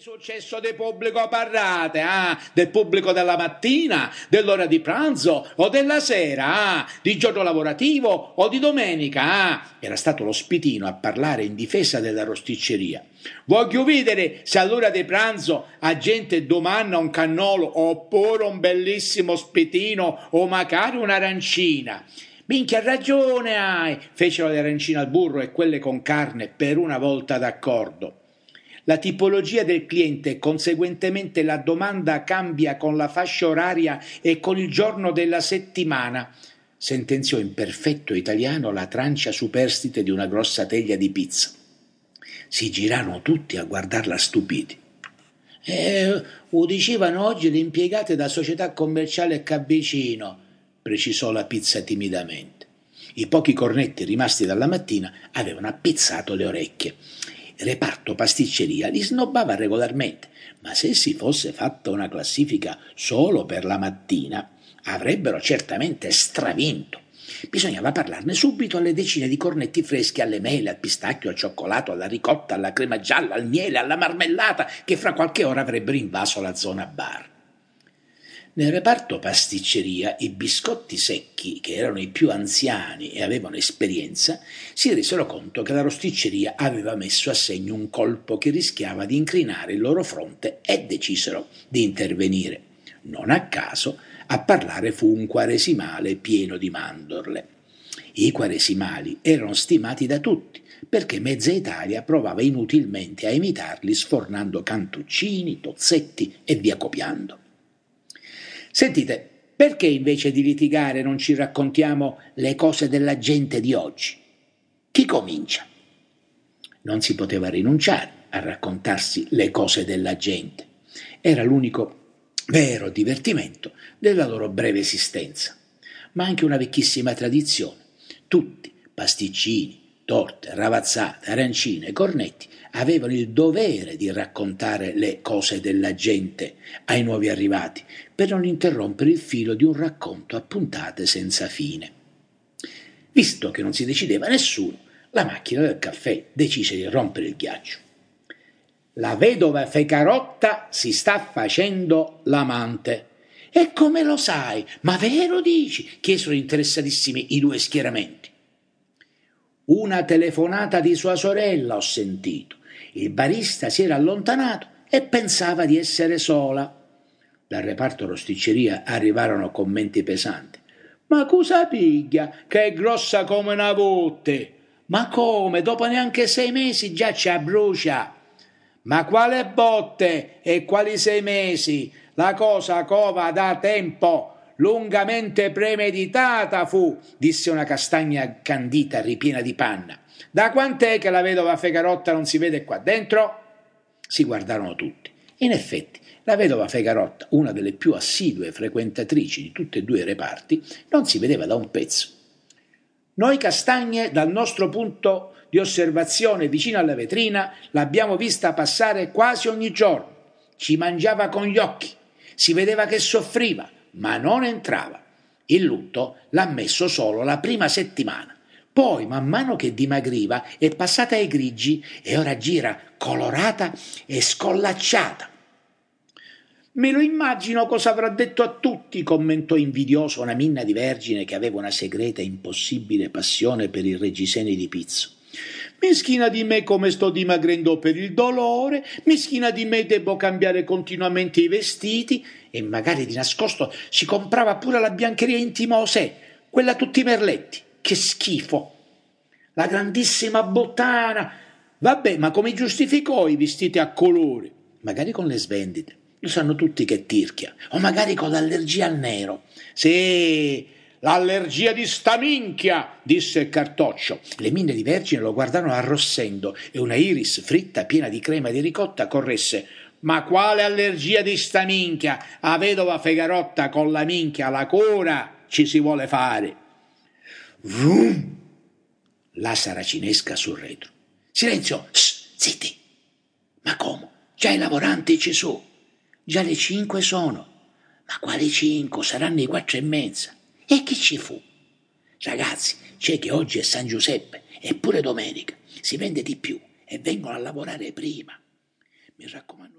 successo del pubblico parlate, ah, del pubblico della mattina, dell'ora di pranzo o della sera, ah, di giorno lavorativo o di domenica, ah. Era stato lo spitino a parlare in difesa della rosticceria. Voglio vedere se all'ora di pranzo a gente domanda un cannolo oppure un bellissimo spitino o magari un'arancina. Minchia ragione hai, fecero le arancine al burro e quelle con carne per una volta d'accordo. La tipologia del cliente e conseguentemente la domanda cambia con la fascia oraria e con il giorno della settimana, sentenziò in perfetto italiano la trancia superstite di una grossa teglia di pizza. Si girarono tutti a guardarla stupiti. Eh, lo oggi le impiegate da società commerciale Cabicino, precisò la pizza timidamente. I pochi cornetti rimasti dalla mattina avevano appizzato le orecchie reparto pasticceria li snobbava regolarmente, ma se si fosse fatta una classifica solo per la mattina, avrebbero certamente stravinto. Bisognava parlarne subito alle decine di cornetti freschi alle mele, al pistacchio, al cioccolato, alla ricotta, alla crema gialla, al miele, alla marmellata, che fra qualche ora avrebbero invaso la zona bar. Nel reparto pasticceria i biscotti secchi, che erano i più anziani e avevano esperienza, si resero conto che la rosticceria aveva messo a segno un colpo che rischiava di incrinare il loro fronte e decisero di intervenire. Non a caso a parlare fu un quaresimale pieno di mandorle. I quaresimali erano stimati da tutti, perché mezza Italia provava inutilmente a imitarli sfornando cantuccini, tozzetti e via copiando. Sentite, perché invece di litigare non ci raccontiamo le cose della gente di oggi? Chi comincia? Non si poteva rinunciare a raccontarsi le cose della gente. Era l'unico vero divertimento della loro breve esistenza, ma anche una vecchissima tradizione. Tutti, pasticcini, torte, ravazzate, arancine, cornetti, avevano il dovere di raccontare le cose della gente ai nuovi arrivati, per non interrompere il filo di un racconto a puntate senza fine. Visto che non si decideva nessuno, la macchina del caffè decise di rompere il ghiaccio. La vedova Fecarotta si sta facendo l'amante. E come lo sai? Ma vero dici? chiesero interessatissimi i due schieramenti. Una telefonata di sua sorella ho sentito. Il barista si era allontanato e pensava di essere sola. Dal reparto rosticceria arrivarono commenti pesanti. Ma cosa piglia, che è grossa come una botte? Ma come, dopo neanche sei mesi già ci abbrucia? Ma quale botte e quali sei mesi? La cosa cova da tempo. Lungamente premeditata fu, disse una castagna candita ripiena di panna. Da quant'è che la vedova Fegarotta non si vede qua dentro? Si guardarono tutti. In effetti, la vedova Fegarotta, una delle più assidue frequentatrici di tutti e due i reparti, non si vedeva da un pezzo. Noi castagne, dal nostro punto di osservazione vicino alla vetrina, l'abbiamo vista passare quasi ogni giorno. Ci mangiava con gli occhi, si vedeva che soffriva, ma non entrava. Il lutto l'ha messo solo la prima settimana. Poi, man mano che dimagriva, è passata ai grigi e ora gira colorata e scollacciata. Me lo immagino cosa avrà detto a tutti, commentò invidioso una minna di vergine che aveva una segreta e impossibile passione per i reggiseni di pizzo. Mischina di me come sto dimagrendo per il dolore, mischina di me devo cambiare continuamente i vestiti e magari di nascosto si comprava pure la biancheria intimose, quella tutti i merletti. Che schifo! La grandissima bottana! Vabbè, ma come giustificò i vestiti a colore? Magari con le svendite. Lo sanno tutti che tirchia. O magari con l'allergia al nero. Sì, l'allergia di sta minchia, disse il cartoccio. Le mine di Vergine lo guardarono arrossendo e una iris fritta piena di crema di ricotta corresse. Ma quale allergia di sta minchia? A vedova Fegarotta con la minchia alla cura ci si vuole fare. Vrum! La saracinesca sul retro. Silenzio! Shh, zitti! Ma come? Già i lavoranti ci sono. Già le cinque sono. Ma quali cinque? Saranno i quattro e mezza. E chi ci fu? Ragazzi, c'è che oggi è San Giuseppe, eppure domenica. Si vende di più e vengono a lavorare prima. Mi raccomando.